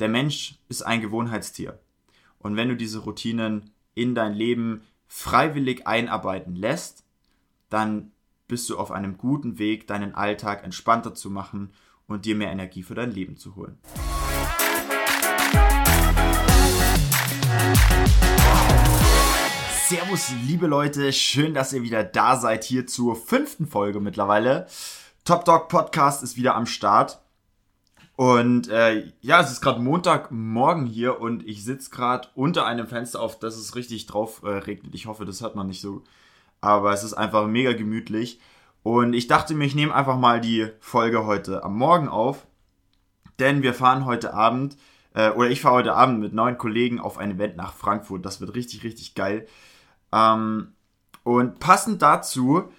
der Mensch ist ein Gewohnheitstier. Und wenn du diese Routinen in dein Leben freiwillig einarbeiten lässt, dann bist du auf einem guten Weg, deinen Alltag entspannter zu machen und dir mehr Energie für dein Leben zu holen. Servus, liebe Leute, schön, dass ihr wieder da seid hier zur fünften Folge mittlerweile. Top Dog Podcast ist wieder am Start. Und äh, ja, es ist gerade Montagmorgen hier und ich sitze gerade unter einem Fenster, auf das es richtig drauf äh, regnet. Ich hoffe, das hört man nicht so. Aber es ist einfach mega gemütlich. Und ich dachte mir, ich nehme einfach mal die Folge heute am Morgen auf. Denn wir fahren heute Abend, äh, oder ich fahre heute Abend mit neun Kollegen auf ein Event nach Frankfurt. Das wird richtig, richtig geil. Ähm, und passend dazu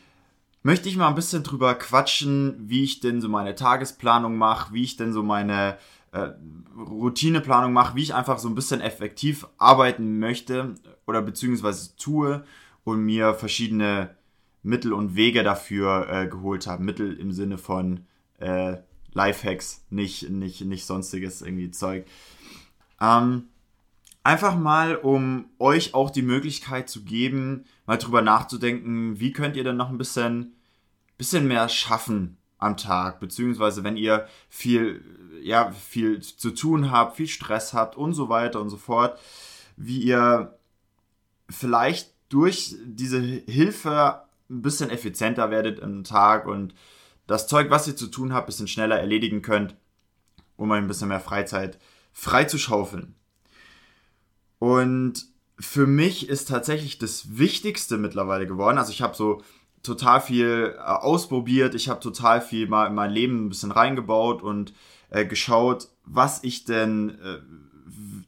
möchte ich mal ein bisschen drüber quatschen, wie ich denn so meine Tagesplanung mache, wie ich denn so meine äh, Routineplanung mache, wie ich einfach so ein bisschen effektiv arbeiten möchte oder beziehungsweise tue und mir verschiedene Mittel und Wege dafür äh, geholt habe. Mittel im Sinne von äh, Lifehacks, nicht, nicht, nicht sonstiges irgendwie Zeug. Ähm, einfach mal, um euch auch die Möglichkeit zu geben, mal drüber nachzudenken, wie könnt ihr denn noch ein bisschen, bisschen mehr schaffen am Tag, beziehungsweise wenn ihr viel, ja, viel zu tun habt, viel Stress habt und so weiter und so fort, wie ihr vielleicht durch diese Hilfe ein bisschen effizienter werdet im Tag und das Zeug, was ihr zu tun habt, ein bisschen schneller erledigen könnt, um ein bisschen mehr Freizeit frei zu schaufeln. Und für mich ist tatsächlich das Wichtigste mittlerweile geworden. Also ich habe so total viel äh, ausprobiert, ich habe total viel mal in mein Leben ein bisschen reingebaut und äh, geschaut, was ich denn äh,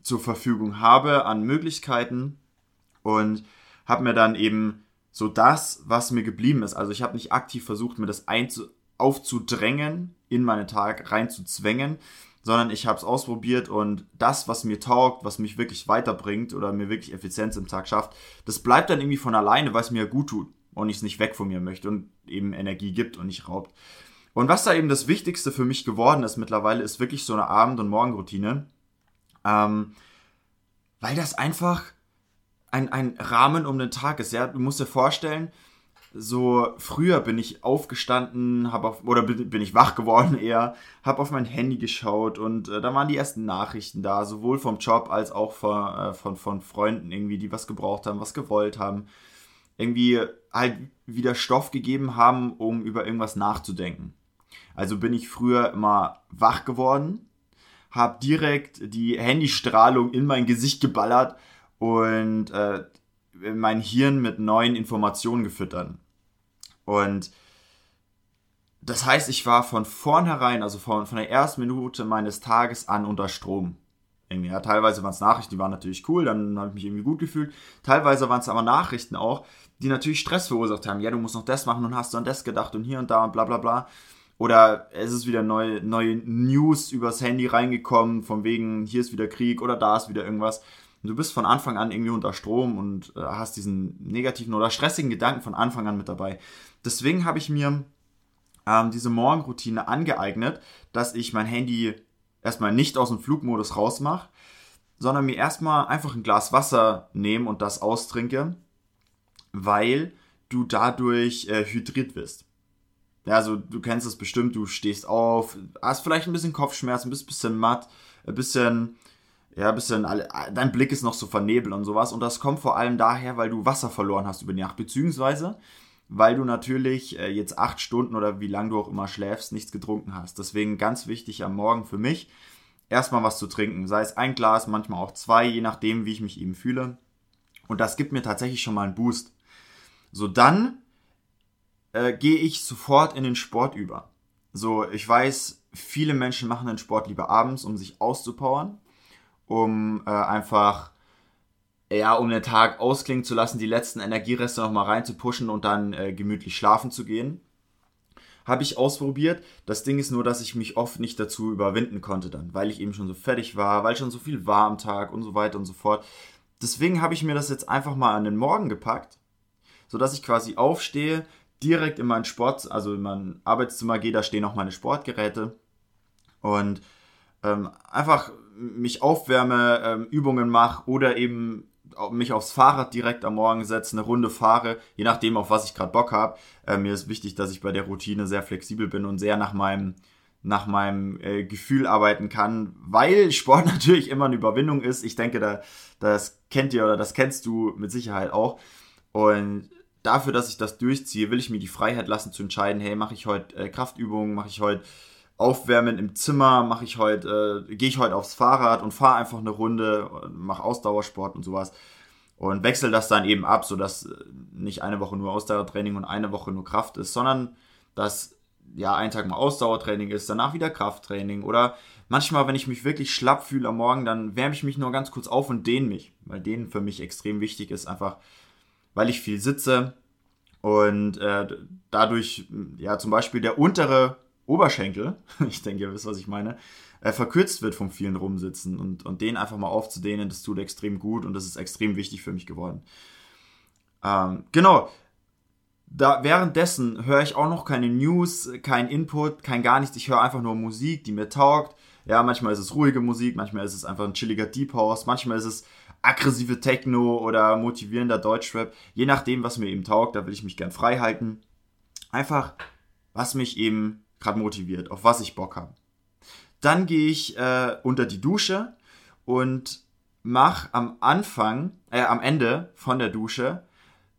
zur Verfügung habe an Möglichkeiten und habe mir dann eben so das, was mir geblieben ist. Also ich habe nicht aktiv versucht, mir das einzu aufzudrängen, in meinen Tag reinzuzwängen, sondern ich habe es ausprobiert und das, was mir taugt, was mich wirklich weiterbringt oder mir wirklich Effizienz im Tag schafft, das bleibt dann irgendwie von alleine, weil es mir gut tut und ich es nicht weg von mir möchte und eben Energie gibt und nicht raubt. Und was da eben das Wichtigste für mich geworden ist mittlerweile, ist wirklich so eine Abend- und Morgenroutine. Ähm, weil das einfach ein, ein Rahmen um den Tag ist. Ja? Du musst dir vorstellen, so früher bin ich aufgestanden, habe auf oder bin, bin, ich wach geworden eher, habe auf mein Handy geschaut und äh, da waren die ersten Nachrichten da, sowohl vom Job als auch von, äh, von, von Freunden irgendwie, die was gebraucht haben, was gewollt haben, irgendwie halt wieder Stoff gegeben haben, um über irgendwas nachzudenken. Also bin ich früher immer wach geworden, habe direkt die Handystrahlung in mein Gesicht geballert und äh, mein Hirn mit neuen Informationen gefüttert. Und das heißt, ich war von vornherein, also von, von der ersten Minute meines Tages an unter Strom. Irgendwie, ja, teilweise waren es Nachrichten, die waren natürlich cool, dann habe ich mich irgendwie gut gefühlt. Teilweise waren es aber Nachrichten auch, die natürlich Stress verursacht haben. Ja, du musst noch das machen und hast du an das gedacht und hier und da und bla bla bla. Oder es ist wieder neue, neue News übers Handy reingekommen, von wegen, hier ist wieder Krieg oder da ist wieder irgendwas. Und du bist von Anfang an irgendwie unter Strom und äh, hast diesen negativen oder stressigen Gedanken von Anfang an mit dabei. Deswegen habe ich mir ähm, diese Morgenroutine angeeignet, dass ich mein Handy erstmal nicht aus dem Flugmodus rausmache, sondern mir erstmal einfach ein Glas Wasser nehme und das austrinke, weil du dadurch äh, hydriert wirst. Ja, also du kennst es bestimmt, du stehst auf, hast vielleicht ein bisschen Kopfschmerzen, bist ein bisschen matt, ein bisschen, ja, ein bisschen, dein Blick ist noch so vernebelt und sowas. Und das kommt vor allem daher, weil du Wasser verloren hast über die Nacht, beziehungsweise weil du natürlich äh, jetzt acht Stunden oder wie lange du auch immer schläfst, nichts getrunken hast. Deswegen ganz wichtig am Morgen für mich, erstmal was zu trinken. Sei es ein Glas, manchmal auch zwei, je nachdem, wie ich mich eben fühle. Und das gibt mir tatsächlich schon mal einen Boost. So, dann äh, gehe ich sofort in den Sport über. So, ich weiß, viele Menschen machen den Sport lieber abends, um sich auszupowern, um äh, einfach ja, um den Tag ausklingen zu lassen, die letzten Energiereste nochmal rein zu pushen und dann äh, gemütlich schlafen zu gehen. Habe ich ausprobiert. Das Ding ist nur, dass ich mich oft nicht dazu überwinden konnte dann, weil ich eben schon so fertig war, weil schon so viel war am Tag und so weiter und so fort. Deswegen habe ich mir das jetzt einfach mal an den Morgen gepackt, sodass ich quasi aufstehe, direkt in mein Sport, also in mein Arbeitszimmer gehe, da stehen noch meine Sportgeräte und ähm, einfach mich aufwärme, ähm, Übungen mache oder eben mich aufs Fahrrad direkt am Morgen setze, eine Runde fahre, je nachdem, auf was ich gerade Bock habe. Äh, mir ist wichtig, dass ich bei der Routine sehr flexibel bin und sehr nach meinem nach meinem äh, Gefühl arbeiten kann, weil Sport natürlich immer eine Überwindung ist. Ich denke, da, das kennt ihr oder das kennst du mit Sicherheit auch. Und dafür, dass ich das durchziehe, will ich mir die Freiheit lassen zu entscheiden, hey, mache ich heute äh, Kraftübungen, mache ich heute Aufwärmen im Zimmer, mache ich heute, äh, gehe ich heute aufs Fahrrad und fahre einfach eine Runde, mache Ausdauersport und sowas. Und wechsle das dann eben ab, sodass äh, nicht eine Woche nur Ausdauertraining und eine Woche nur Kraft ist, sondern dass ja ein Tag mal Ausdauertraining ist, danach wieder Krafttraining. Oder manchmal, wenn ich mich wirklich schlapp fühle am Morgen, dann wärme ich mich nur ganz kurz auf und dehne mich, weil dehnen für mich extrem wichtig ist, einfach weil ich viel sitze. Und äh, dadurch ja zum Beispiel der untere Oberschenkel, ich denke, ihr wisst, was ich meine, äh, verkürzt wird vom vielen Rumsitzen und, und den einfach mal aufzudehnen, das tut extrem gut und das ist extrem wichtig für mich geworden. Ähm, genau. Da, währenddessen höre ich auch noch keine News, kein Input, kein gar nichts. Ich höre einfach nur Musik, die mir taugt. Ja, manchmal ist es ruhige Musik, manchmal ist es einfach ein chilliger Deep House, manchmal ist es aggressive Techno oder motivierender Deutschrap. Je nachdem, was mir eben taugt, da will ich mich gern frei halten. Einfach, was mich eben gerade motiviert, auf was ich Bock habe. Dann gehe ich äh, unter die Dusche und mache am Anfang, äh, am Ende von der Dusche,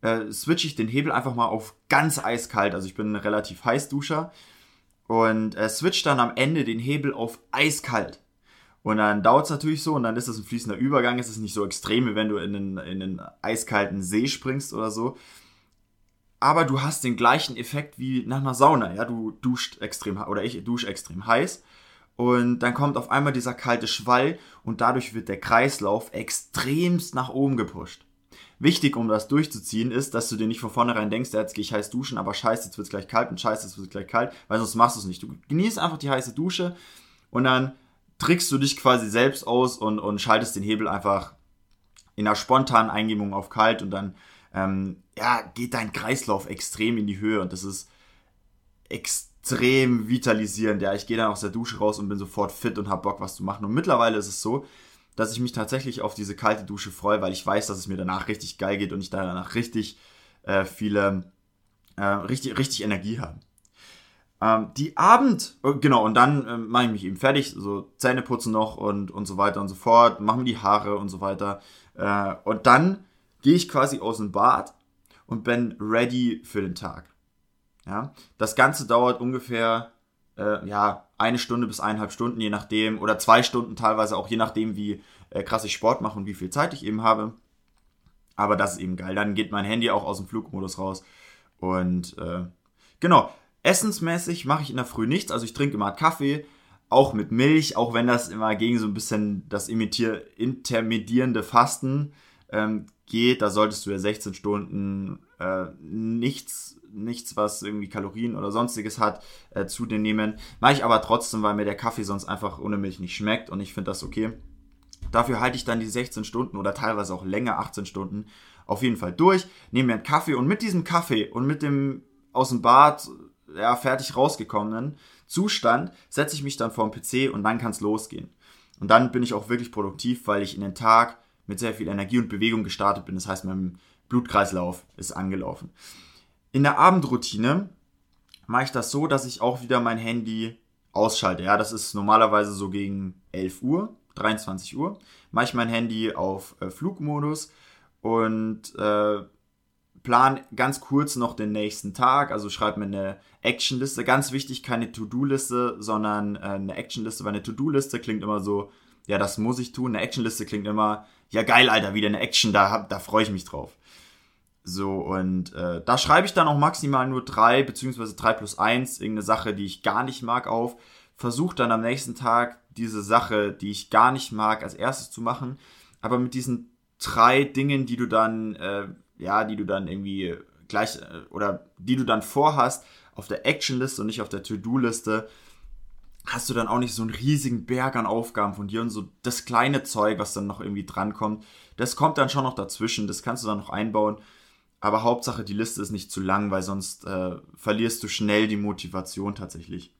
äh, switche ich den Hebel einfach mal auf ganz eiskalt. Also ich bin ein relativ heiß Duscher und äh, switch dann am Ende den Hebel auf eiskalt. Und dann dauert es natürlich so und dann ist es ein fließender Übergang. Es ist nicht so extrem, wie wenn du in einen, in einen eiskalten See springst oder so aber du hast den gleichen Effekt wie nach einer Sauna. Ja, du duscht extrem oder ich dusche extrem heiß und dann kommt auf einmal dieser kalte Schwall und dadurch wird der Kreislauf extremst nach oben gepusht. Wichtig, um das durchzuziehen, ist, dass du dir nicht von vornherein denkst, jetzt gehe ich heiß duschen, aber scheiße, jetzt wird es gleich kalt und scheiße, jetzt wird es gleich kalt, weil sonst machst du es nicht. Du genießt einfach die heiße Dusche und dann trickst du dich quasi selbst aus und, und schaltest den Hebel einfach in einer spontanen Eingebung auf kalt und dann ähm, ja, geht dein Kreislauf extrem in die Höhe und das ist extrem vitalisierend. Ja, ich gehe dann aus der Dusche raus und bin sofort fit und habe Bock, was zu machen. Und mittlerweile ist es so, dass ich mich tatsächlich auf diese kalte Dusche freue, weil ich weiß, dass es mir danach richtig geil geht und ich danach richtig äh, viele, äh, richtig, richtig Energie habe. Ähm, die Abend, oh, genau, und dann äh, mache ich mich eben fertig, so Zähne putzen noch und, und so weiter und so fort, machen die Haare und so weiter. Äh, und dann gehe ich quasi aus dem Bad und bin ready für den Tag. Ja, das Ganze dauert ungefähr äh, ja eine Stunde bis eineinhalb Stunden, je nachdem, oder zwei Stunden teilweise auch je nachdem, wie äh, krass ich Sport mache und wie viel Zeit ich eben habe. Aber das ist eben geil. Dann geht mein Handy auch aus dem Flugmodus raus. Und äh, genau, essensmäßig mache ich in der Früh nichts. Also ich trinke immer Kaffee, auch mit Milch, auch wenn das immer gegen so ein bisschen das imitier intermedierende Fasten ähm, geht, da solltest du ja 16 Stunden äh, nichts, nichts, was irgendwie Kalorien oder sonstiges hat, äh, zu dir nehmen. Mache ich aber trotzdem, weil mir der Kaffee sonst einfach ohne Milch nicht schmeckt und ich finde das okay. Dafür halte ich dann die 16 Stunden oder teilweise auch länger, 18 Stunden, auf jeden Fall durch, nehme mir einen Kaffee und mit diesem Kaffee und mit dem aus dem Bad ja, fertig rausgekommenen Zustand setze ich mich dann vor den PC und dann kann es losgehen. Und dann bin ich auch wirklich produktiv, weil ich in den Tag mit sehr viel Energie und Bewegung gestartet bin. Das heißt, mein Blutkreislauf ist angelaufen. In der Abendroutine mache ich das so, dass ich auch wieder mein Handy ausschalte. Ja, das ist normalerweise so gegen 11 Uhr, 23 Uhr. Mache ich mein Handy auf äh, Flugmodus und äh, plan ganz kurz noch den nächsten Tag. Also schreibe mir eine Actionliste. Ganz wichtig, keine To-Do-Liste, sondern äh, eine Actionliste, weil eine To-Do-Liste klingt immer so, ja, das muss ich tun. Eine Actionliste klingt immer, ja geil, Alter, wieder eine Action, da, da freue ich mich drauf. So, und äh, da schreibe ich dann auch maximal nur drei, beziehungsweise drei plus eins, irgendeine Sache, die ich gar nicht mag, auf. Versuche dann am nächsten Tag diese Sache, die ich gar nicht mag, als erstes zu machen. Aber mit diesen drei Dingen, die du dann, äh, ja, die du dann irgendwie gleich, äh, oder die du dann vorhast, auf der Actionliste und nicht auf der To-Do-Liste, hast du dann auch nicht so einen riesigen Berg an Aufgaben von dir und so das kleine Zeug, was dann noch irgendwie drankommt, das kommt dann schon noch dazwischen, das kannst du dann noch einbauen. Aber Hauptsache, die Liste ist nicht zu lang, weil sonst äh, verlierst du schnell die Motivation tatsächlich.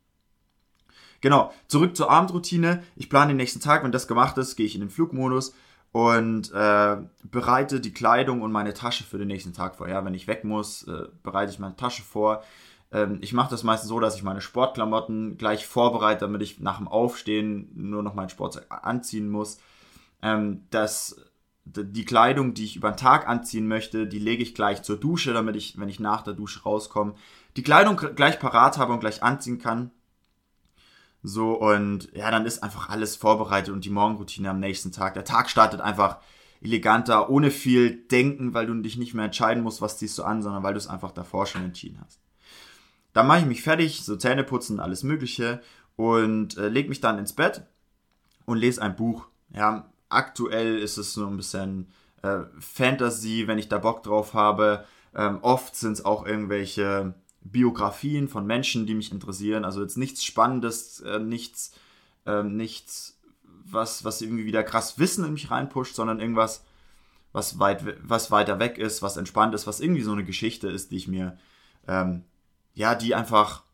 Genau, zurück zur Abendroutine. Ich plane den nächsten Tag, wenn das gemacht ist, gehe ich in den Flugmodus und äh, bereite die Kleidung und meine Tasche für den nächsten Tag vor. Ja, wenn ich weg muss, äh, bereite ich meine Tasche vor. Ähm, ich mache das meistens so, dass ich meine Sportklamotten gleich vorbereite, damit ich nach dem Aufstehen nur noch mein Sportzeug anziehen muss. Ähm, das, die Kleidung, die ich über den Tag anziehen möchte, die lege ich gleich zur Dusche, damit ich, wenn ich nach der Dusche rauskomme, die Kleidung gleich parat habe und gleich anziehen kann. So, und ja, dann ist einfach alles vorbereitet und die Morgenroutine am nächsten Tag. Der Tag startet einfach eleganter, ohne viel Denken, weil du dich nicht mehr entscheiden musst, was ziehst du an, sondern weil du es einfach davor schon entschieden hast. Dann mache ich mich fertig, so Zähne putzen, alles Mögliche und äh, lege mich dann ins Bett und lese ein Buch. Ja, aktuell ist es so ein bisschen äh, Fantasy, wenn ich da Bock drauf habe. Ähm, oft sind es auch irgendwelche Biografien von Menschen, die mich interessieren. Also jetzt nichts Spannendes, äh, nichts, äh, nichts, was, was irgendwie wieder krass Wissen in mich reinpusht, sondern irgendwas, was, weit, was weiter weg ist, was entspannt ist, was irgendwie so eine Geschichte ist, die ich mir, ähm, ja, die einfach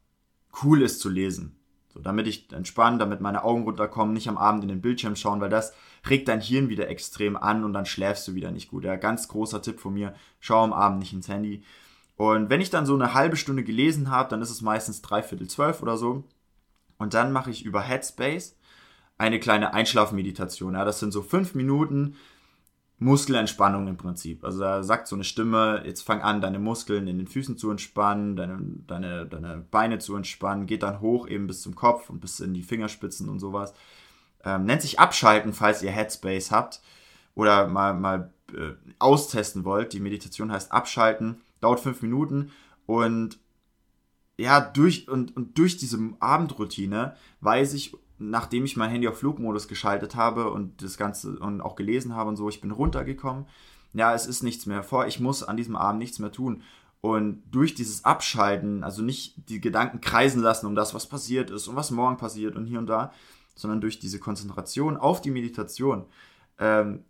cool ist zu lesen. So, damit ich entspanne, damit meine Augen runterkommen, nicht am Abend in den Bildschirm schauen, weil das regt dein Hirn wieder extrem an und dann schläfst du wieder nicht gut. Ja, ganz großer Tipp von mir, schau am Abend nicht ins Handy. Und wenn ich dann so eine halbe Stunde gelesen habe, dann ist es meistens dreiviertel zwölf oder so. Und dann mache ich über Headspace eine kleine Einschlafmeditation. Ja, das sind so fünf Minuten Muskelentspannung im Prinzip. Also da sagt so eine Stimme, jetzt fang an, deine Muskeln in den Füßen zu entspannen, deine, deine, deine Beine zu entspannen, geht dann hoch eben bis zum Kopf und bis in die Fingerspitzen und sowas. Ähm, nennt sich Abschalten, falls ihr Headspace habt oder mal, mal äh, austesten wollt. Die Meditation heißt Abschalten dauert fünf Minuten und ja, durch, und, und durch diese Abendroutine weiß ich, nachdem ich mein Handy auf Flugmodus geschaltet habe und das Ganze und auch gelesen habe und so, ich bin runtergekommen. Ja, es ist nichts mehr vor, ich muss an diesem Abend nichts mehr tun. Und durch dieses Abschalten, also nicht die Gedanken kreisen lassen um das, was passiert ist und was morgen passiert und hier und da, sondern durch diese Konzentration auf die Meditation, ähm,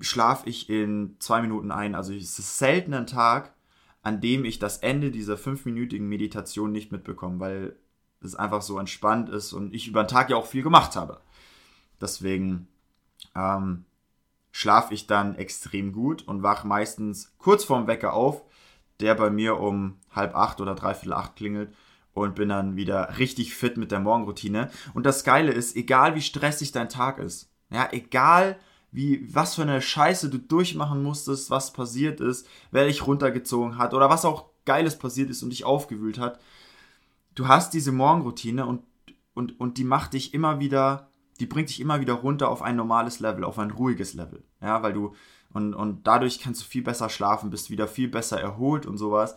schlafe ich in zwei Minuten ein. Also es ist selten ein Tag, an dem ich das Ende dieser fünfminütigen Meditation nicht mitbekomme, weil es einfach so entspannt ist und ich über den Tag ja auch viel gemacht habe. Deswegen ähm, schlafe ich dann extrem gut und wache meistens kurz vorm Wecker auf, der bei mir um halb acht oder dreiviertel acht klingelt und bin dann wieder richtig fit mit der Morgenroutine. Und das Geile ist, egal wie stressig dein Tag ist, ja, egal wie, was für eine Scheiße du durchmachen musstest, was passiert ist, wer dich runtergezogen hat oder was auch Geiles passiert ist und dich aufgewühlt hat. Du hast diese Morgenroutine und, und, und die macht dich immer wieder, die bringt dich immer wieder runter auf ein normales Level, auf ein ruhiges Level. Ja, weil du, und, und dadurch kannst du viel besser schlafen, bist wieder viel besser erholt und sowas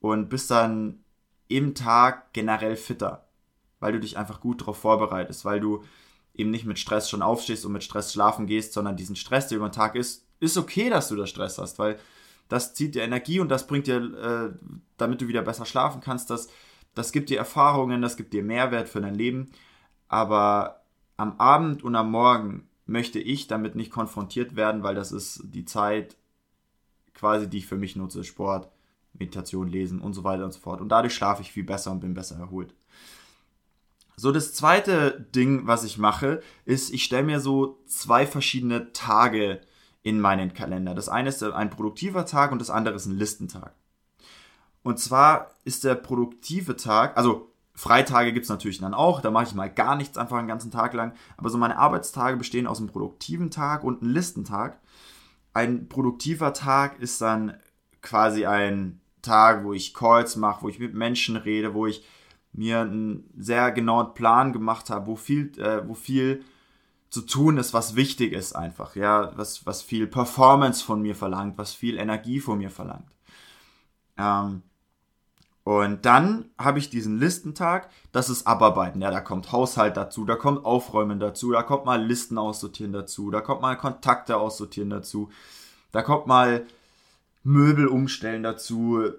und bist dann im Tag generell fitter, weil du dich einfach gut darauf vorbereitest, weil du eben nicht mit Stress schon aufstehst und mit Stress schlafen gehst, sondern diesen Stress, der über den Tag ist, ist okay, dass du da Stress hast, weil das zieht dir Energie und das bringt dir, äh, damit du wieder besser schlafen kannst, das, das gibt dir Erfahrungen, das gibt dir Mehrwert für dein Leben. Aber am Abend und am Morgen möchte ich damit nicht konfrontiert werden, weil das ist die Zeit quasi, die ich für mich nutze. Sport, Meditation, Lesen und so weiter und so fort. Und dadurch schlafe ich viel besser und bin besser erholt. So, das zweite Ding, was ich mache, ist, ich stelle mir so zwei verschiedene Tage in meinen Kalender. Das eine ist ein produktiver Tag und das andere ist ein Listentag. Und zwar ist der produktive Tag, also Freitage gibt es natürlich dann auch, da mache ich mal gar nichts einfach einen ganzen Tag lang. Aber so meine Arbeitstage bestehen aus einem produktiven Tag und einem Listentag. Ein produktiver Tag ist dann quasi ein Tag, wo ich Calls mache, wo ich mit Menschen rede, wo ich mir einen sehr genauen Plan gemacht habe, wo viel, äh, wo viel zu tun ist, was wichtig ist einfach, ja, was, was viel Performance von mir verlangt, was viel Energie von mir verlangt. Ähm, und dann habe ich diesen Listentag, das ist Abarbeiten. Ja, da kommt Haushalt dazu, da kommt Aufräumen dazu, da kommt mal Listen aussortieren dazu, da kommt mal Kontakte aussortieren dazu, da kommt mal Möbel umstellen dazu.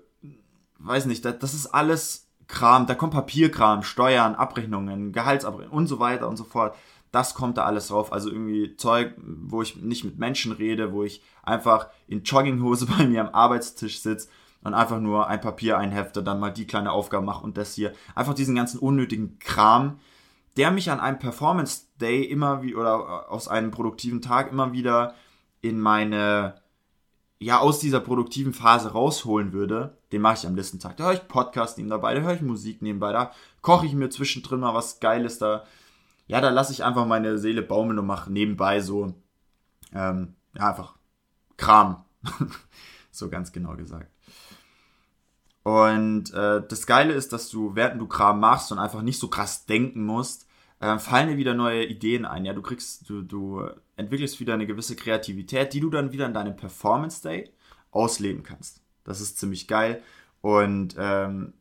Weiß nicht, das, das ist alles Kram, da kommt Papierkram, Steuern, Abrechnungen, Gehaltsabrechnungen und so weiter und so fort. Das kommt da alles drauf. Also irgendwie Zeug, wo ich nicht mit Menschen rede, wo ich einfach in Jogginghose bei mir am Arbeitstisch sitze und einfach nur ein Papier einhefte, dann mal die kleine Aufgabe mache und das hier. Einfach diesen ganzen unnötigen Kram, der mich an einem Performance Day immer wie oder aus einem produktiven Tag immer wieder in meine ja aus dieser produktiven Phase rausholen würde, den mache ich am nächsten Tag. Da höre ich Podcast nebenbei, da höre ich Musik nebenbei, da koche ich mir zwischendrin mal was Geiles, da ja, da lasse ich einfach meine Seele baumeln und mache nebenbei so ähm, ja, einfach Kram. so ganz genau gesagt. Und äh, das Geile ist, dass du, während du Kram machst und einfach nicht so krass denken musst, äh, fallen dir wieder neue Ideen ein. Ja, du kriegst, du, du entwickelst wieder eine gewisse Kreativität, die du dann wieder in deinem Performance Day ausleben kannst. Das ist ziemlich geil. Und ähm,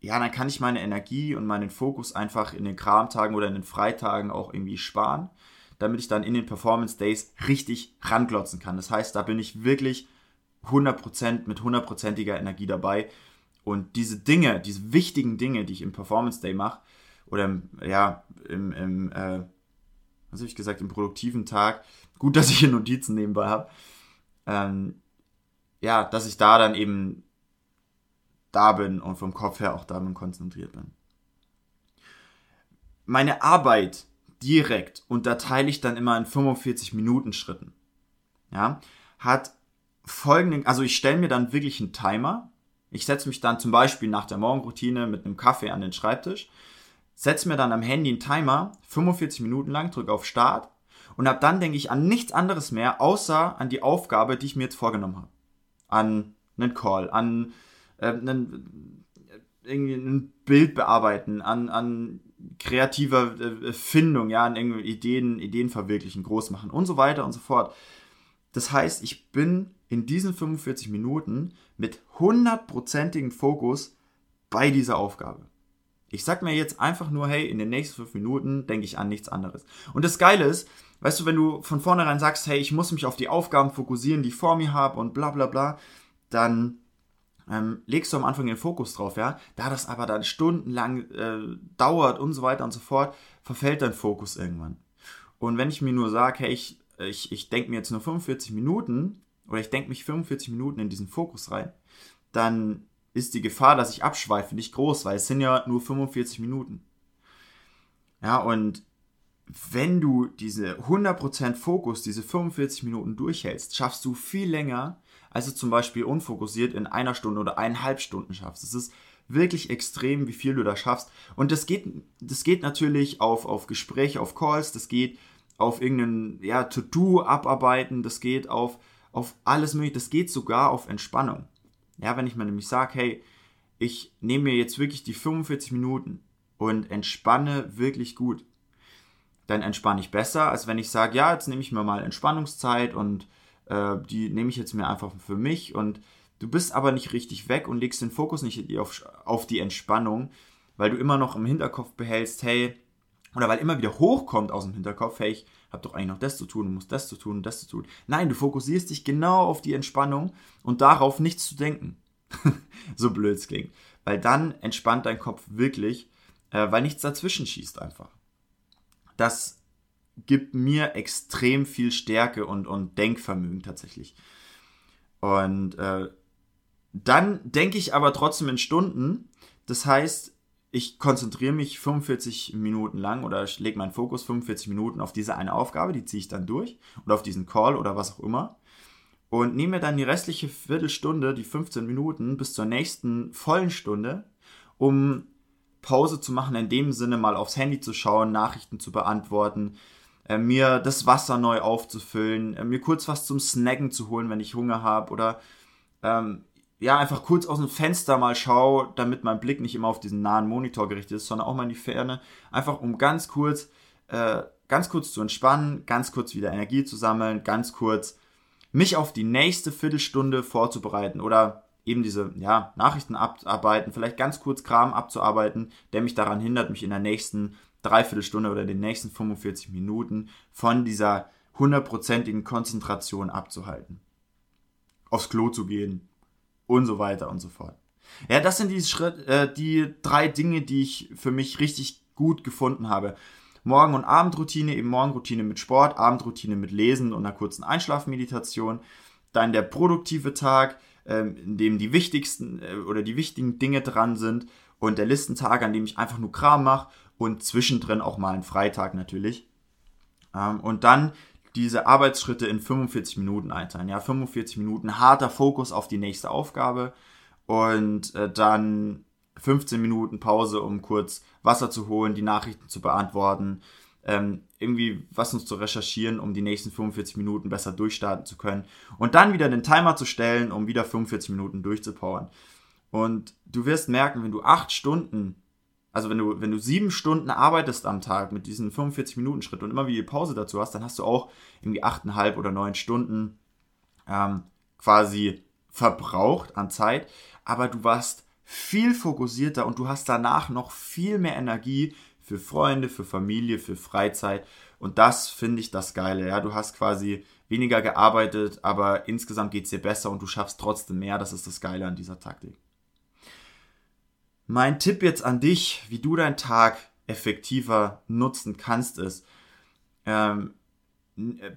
ja, dann kann ich meine Energie und meinen Fokus einfach in den Kramtagen oder in den Freitagen auch irgendwie sparen, damit ich dann in den Performance Days richtig ranglotzen kann. Das heißt, da bin ich wirklich 100% mit hundertprozentiger Energie dabei. Und diese Dinge, diese wichtigen Dinge, die ich im Performance Day mache, oder im, ja, im, im äh, was habe ich gesagt, im produktiven Tag, gut, dass ich hier Notizen nebenbei habe, ähm, ja, dass ich da dann eben da bin und vom Kopf her auch da bin konzentriert bin. Meine Arbeit direkt unterteile ich dann immer in 45 Minuten Schritten. Ja, hat folgenden, also ich stelle mir dann wirklich einen Timer. Ich setze mich dann zum Beispiel nach der Morgenroutine mit einem Kaffee an den Schreibtisch, setze mir dann am Handy einen Timer, 45 Minuten lang, drücke auf Start und ab dann denke ich an nichts anderes mehr, außer an die Aufgabe, die ich mir jetzt vorgenommen habe. An einen Call, an äh, einen, irgendwie ein Bild bearbeiten, an, an kreativer äh, Findung, ja, an irgendwie Ideen, Ideen verwirklichen, groß machen und so weiter und so fort. Das heißt, ich bin in diesen 45 Minuten mit hundertprozentigem Fokus bei dieser Aufgabe. Ich sag mir jetzt einfach nur, hey, in den nächsten fünf Minuten denke ich an nichts anderes. Und das Geile ist, weißt du, wenn du von vornherein sagst, hey, ich muss mich auf die Aufgaben fokussieren, die ich vor mir habe und bla bla bla, dann ähm, legst du am Anfang den Fokus drauf, ja. Da das aber dann stundenlang äh, dauert und so weiter und so fort, verfällt dein Fokus irgendwann. Und wenn ich mir nur sage, hey, ich, ich, ich denke mir jetzt nur 45 Minuten oder ich denke mich 45 Minuten in diesen Fokus rein, dann ist die Gefahr, dass ich abschweife, nicht groß, weil es sind ja nur 45 Minuten. Ja, und wenn du diese 100% Fokus, diese 45 Minuten durchhältst, schaffst du viel länger, als du zum Beispiel unfokussiert in einer Stunde oder eineinhalb Stunden schaffst. Es ist wirklich extrem, wie viel du da schaffst. Und das geht, das geht natürlich auf, auf Gespräche, auf Calls, das geht auf irgendein ja, To-Do abarbeiten, das geht auf auf alles mögliche, das geht sogar auf Entspannung. Ja, wenn ich mir nämlich sage, hey, ich nehme mir jetzt wirklich die 45 Minuten und entspanne wirklich gut, dann entspanne ich besser, als wenn ich sage, ja, jetzt nehme ich mir mal Entspannungszeit und äh, die nehme ich jetzt mir einfach für mich und du bist aber nicht richtig weg und legst den Fokus nicht auf, auf die Entspannung, weil du immer noch im Hinterkopf behältst, hey, oder weil immer wieder hochkommt aus dem Hinterkopf, hey, ich habe doch eigentlich noch das zu tun und muss das zu tun und das zu tun. Nein, du fokussierst dich genau auf die Entspannung und darauf nichts zu denken. so blöd es klingt. Weil dann entspannt dein Kopf wirklich, äh, weil nichts dazwischen schießt einfach. Das gibt mir extrem viel Stärke und, und Denkvermögen tatsächlich. Und äh, dann denke ich aber trotzdem in Stunden. Das heißt, ich konzentriere mich 45 Minuten lang oder ich lege meinen Fokus 45 Minuten auf diese eine Aufgabe, die ziehe ich dann durch oder auf diesen Call oder was auch immer und nehme mir dann die restliche Viertelstunde, die 15 Minuten bis zur nächsten vollen Stunde, um Pause zu machen, in dem Sinne mal aufs Handy zu schauen, Nachrichten zu beantworten, äh, mir das Wasser neu aufzufüllen, äh, mir kurz was zum Snacken zu holen, wenn ich Hunger habe oder ähm, ja, einfach kurz aus dem Fenster mal schaue, damit mein Blick nicht immer auf diesen nahen Monitor gerichtet ist, sondern auch mal in die Ferne. Einfach um ganz kurz, äh, ganz kurz zu entspannen, ganz kurz wieder Energie zu sammeln, ganz kurz mich auf die nächste Viertelstunde vorzubereiten oder eben diese ja, Nachrichten abarbeiten, vielleicht ganz kurz Kram abzuarbeiten, der mich daran hindert, mich in der nächsten Dreiviertelstunde oder den nächsten 45 Minuten von dieser hundertprozentigen Konzentration abzuhalten. Aufs Klo zu gehen, und so weiter und so fort. Ja, das sind die, Schritt, äh, die drei Dinge, die ich für mich richtig gut gefunden habe. Morgen- und Abendroutine, eben Morgenroutine mit Sport, Abendroutine mit Lesen und einer kurzen Einschlafmeditation. Dann der produktive Tag, äh, in dem die wichtigsten äh, oder die wichtigen Dinge dran sind. Und der Listentag, an dem ich einfach nur Kram mache. und zwischendrin auch mal einen Freitag natürlich. Ähm, und dann diese Arbeitsschritte in 45 Minuten einteilen. Ja, 45 Minuten harter Fokus auf die nächste Aufgabe und äh, dann 15 Minuten Pause, um kurz Wasser zu holen, die Nachrichten zu beantworten, ähm, irgendwie was uns zu recherchieren, um die nächsten 45 Minuten besser durchstarten zu können. Und dann wieder den Timer zu stellen, um wieder 45 Minuten durchzupowern. Und du wirst merken, wenn du acht Stunden, also wenn du, wenn du sieben Stunden arbeitest am Tag mit diesen 45 Minuten Schritt und immer wieder Pause dazu hast, dann hast du auch irgendwie achteinhalb oder neun Stunden ähm, quasi verbraucht an Zeit. Aber du warst viel fokussierter und du hast danach noch viel mehr Energie für Freunde, für Familie, für Freizeit. Und das finde ich das Geile. Ja, du hast quasi weniger gearbeitet, aber insgesamt geht es dir besser und du schaffst trotzdem mehr. Das ist das Geile an dieser Taktik. Mein Tipp jetzt an dich, wie du deinen Tag effektiver nutzen kannst, ist, ähm,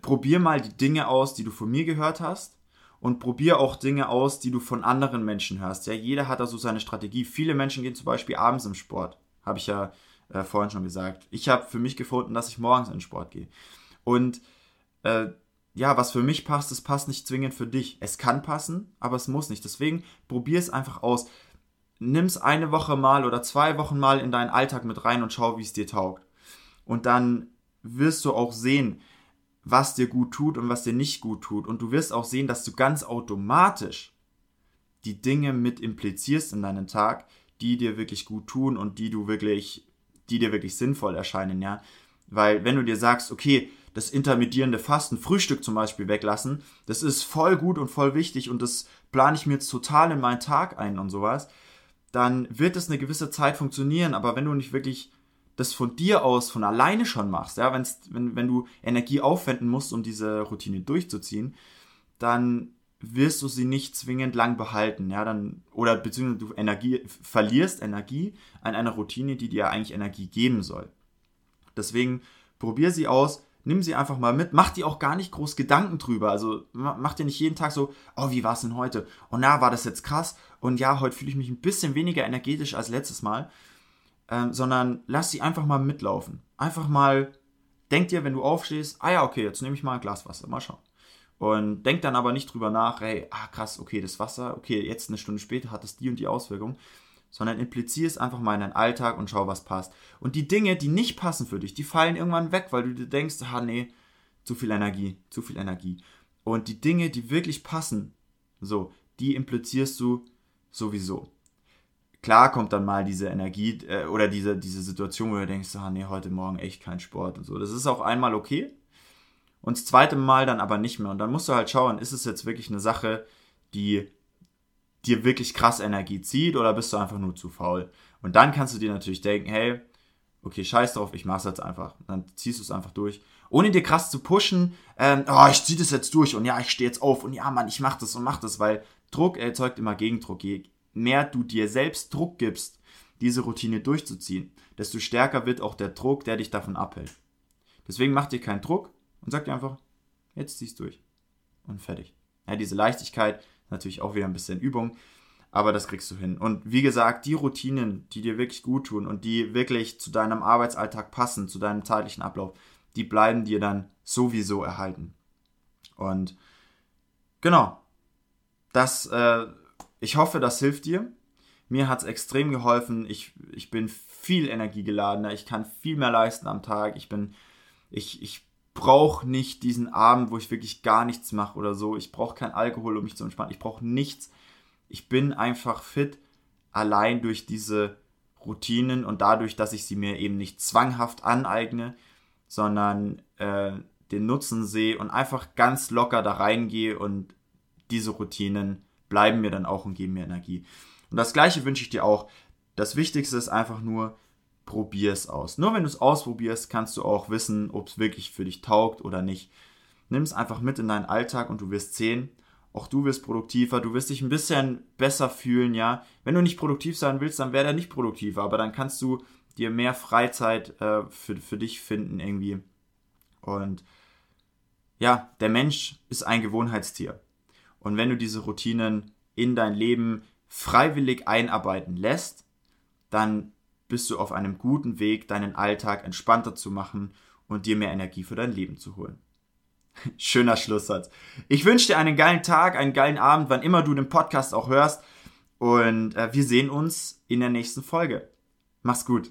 probier mal die Dinge aus, die du von mir gehört hast und probier auch Dinge aus, die du von anderen Menschen hörst. Ja, jeder hat da so seine Strategie. Viele Menschen gehen zum Beispiel abends im Sport, habe ich ja äh, vorhin schon gesagt. Ich habe für mich gefunden, dass ich morgens in den Sport gehe. Und äh, ja, was für mich passt, das passt nicht zwingend für dich. Es kann passen, aber es muss nicht. Deswegen probier es einfach aus. Nimm es eine Woche mal oder zwei Wochen mal in deinen Alltag mit rein und schau, wie es dir taugt. Und dann wirst du auch sehen, was dir gut tut und was dir nicht gut tut. Und du wirst auch sehen, dass du ganz automatisch die Dinge mit implizierst in deinen Tag, die dir wirklich gut tun und die du wirklich, die dir wirklich sinnvoll erscheinen, ja. Weil wenn du dir sagst, okay, das intermittierende Fasten, Frühstück zum Beispiel weglassen, das ist voll gut und voll wichtig und das plane ich mir jetzt total in meinen Tag ein und sowas, dann wird es eine gewisse Zeit funktionieren, aber wenn du nicht wirklich das von dir aus von alleine schon machst, ja, wenn's, wenn, wenn du Energie aufwenden musst, um diese Routine durchzuziehen, dann wirst du sie nicht zwingend lang behalten, ja, dann, oder beziehungsweise du Energie, verlierst Energie an einer Routine, die dir eigentlich Energie geben soll. Deswegen probier sie aus, nimm sie einfach mal mit, mach dir auch gar nicht groß Gedanken drüber, also mach dir nicht jeden Tag so, oh, wie war es denn heute? Und oh, na, war das jetzt krass? Und ja, heute fühle ich mich ein bisschen weniger energetisch als letztes Mal, ähm, sondern lass sie einfach mal mitlaufen. Einfach mal, denk dir, wenn du aufstehst, ah ja, okay, jetzt nehme ich mal ein Glas Wasser, mal schauen. Und denk dann aber nicht drüber nach, hey, ah krass, okay, das Wasser, okay, jetzt eine Stunde später hat das die und die Auswirkung, sondern implizier es einfach mal in deinen Alltag und schau, was passt. Und die Dinge, die nicht passen für dich, die fallen irgendwann weg, weil du dir denkst, ah nee, zu viel Energie, zu viel Energie. Und die Dinge, die wirklich passen, so, die implizierst du sowieso klar kommt dann mal diese Energie äh, oder diese, diese Situation, wo du denkst, ah nee, heute Morgen echt kein Sport und so. Das ist auch einmal okay. Und das zweite Mal dann aber nicht mehr. Und dann musst du halt schauen, ist es jetzt wirklich eine Sache, die dir wirklich krass Energie zieht oder bist du einfach nur zu faul? Und dann kannst du dir natürlich denken, hey, okay, scheiß drauf, ich mach's jetzt einfach. Dann ziehst du es einfach durch. Ohne dir krass zu pushen, ähm, oh, ich zieh das jetzt durch und ja, ich stehe jetzt auf und ja, Mann, ich mach das und mach das, weil Druck erzeugt immer Gegendruck. Je mehr du dir selbst Druck gibst, diese Routine durchzuziehen, desto stärker wird auch der Druck, der dich davon abhält. Deswegen mach dir keinen Druck und sag dir einfach, jetzt ziehst du durch. Und fertig. Ja, diese Leichtigkeit natürlich auch wieder ein bisschen Übung, aber das kriegst du hin. Und wie gesagt, die Routinen, die dir wirklich gut tun und die wirklich zu deinem Arbeitsalltag passen, zu deinem zeitlichen Ablauf, die bleiben dir dann sowieso erhalten. Und genau, das äh, ich hoffe, das hilft dir. Mir hat es extrem geholfen. Ich, ich bin viel energiegeladener. Ich kann viel mehr leisten am Tag. Ich bin, ich, ich brauche nicht diesen Abend, wo ich wirklich gar nichts mache oder so. Ich brauche keinen Alkohol, um mich zu entspannen. Ich brauche nichts. Ich bin einfach fit, allein durch diese Routinen und dadurch, dass ich sie mir eben nicht zwanghaft aneigne, sondern äh, den Nutzen sehe und einfach ganz locker da reingehe und diese Routinen bleiben mir dann auch und geben mir Energie. Und das gleiche wünsche ich dir auch. Das Wichtigste ist einfach nur, probier es aus. Nur wenn du es ausprobierst, kannst du auch wissen, ob es wirklich für dich taugt oder nicht. Nimm es einfach mit in deinen Alltag und du wirst sehen, auch du wirst produktiver, du wirst dich ein bisschen besser fühlen, ja. Wenn du nicht produktiv sein willst, dann werde nicht produktiver, aber dann kannst du dir mehr Freizeit äh, für, für dich finden irgendwie. Und ja, der Mensch ist ein Gewohnheitstier. Und wenn du diese Routinen in dein Leben freiwillig einarbeiten lässt, dann bist du auf einem guten Weg, deinen Alltag entspannter zu machen und dir mehr Energie für dein Leben zu holen. Schöner Schlusssatz. Ich wünsche dir einen geilen Tag, einen geilen Abend, wann immer du den Podcast auch hörst. Und äh, wir sehen uns in der nächsten Folge. Mach's gut.